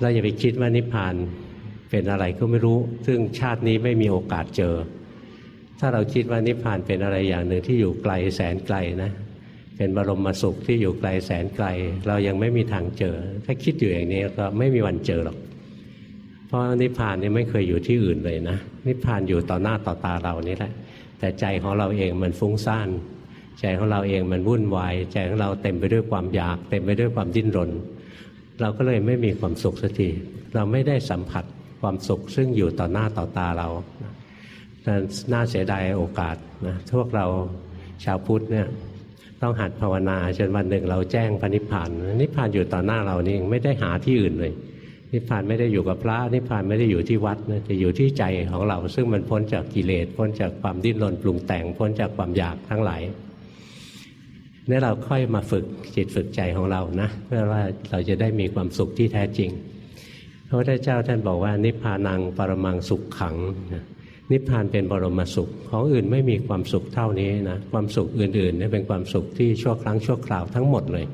เราอย่าไปคิดว่านิพพานเป็นอะไรก็ไม่รู้ ซึ่งชาตินี้ไม่มีโอกาสเจอ ถ้าเราคิดว่านิพพานเป็นอะไรอย่างหนึ่งที่อยู่ไกลแสนไกลนะเป็นบรมสุขที่อยู่ไกลแสนไกล เรายังไม่มีทางเจอ ถ้าคิดอยู่อย่างนี้ก็ไม่มีวันเจอหรอก เพราะนิพพานนี่ไม่เคยอยู่ที่อื่นเลยนะนิพพานอยู่ต่อหน้าต่อตาเรานี่แหละ แต่ใจของเราเองมันฟุ้งซ่านใจของเราเองมันวุ่นวายใจของเราเต็มไปด้วยความอยาก เต็มไปด้วยความดิ้นรน เราก็เลยไม่มีความสุขสักทีเราไม่ได้สัมผัสความสุขซึ่งอยู่ต่อหน้าต่อตาเราน่าเสียดายโอกาสนะพวกเราชาวพุทธเนี่ยต้องหัดภาวนาจนวันหนึ่งเราแจ้งพระนิพพานนิพพานอยู่ต่อหน้าเรานี่ไม่ได้หาที่อื่นเลย นิพพานไม่ได้อยู่กับพระนิพพานไม่ได้อยู่ที่วัดนะจะอยู่ที่ใจของเรา ซึ่งมันพ้นจากกิเลสพ้นจากความดิ้นรนปรุงแต่งพ้นจากความอยากทั้งหลาย นี่เราค่อยมาฝึกจิตฝึกใจของเรานะเพื่อว่าเราจะได้มีความสุขที่แท้จริง พระพุทธเจ้าท่านบอกว่า นิพพานังปรมังสุขขัง นิพพานเป็นบรมสุข ของอื่นไม่มีความสุขเท่านี้นะความสุขอื่นๆนี่เป็นความสุขที่ชั่วครั้งชั่วคราวทั้งหมดเลย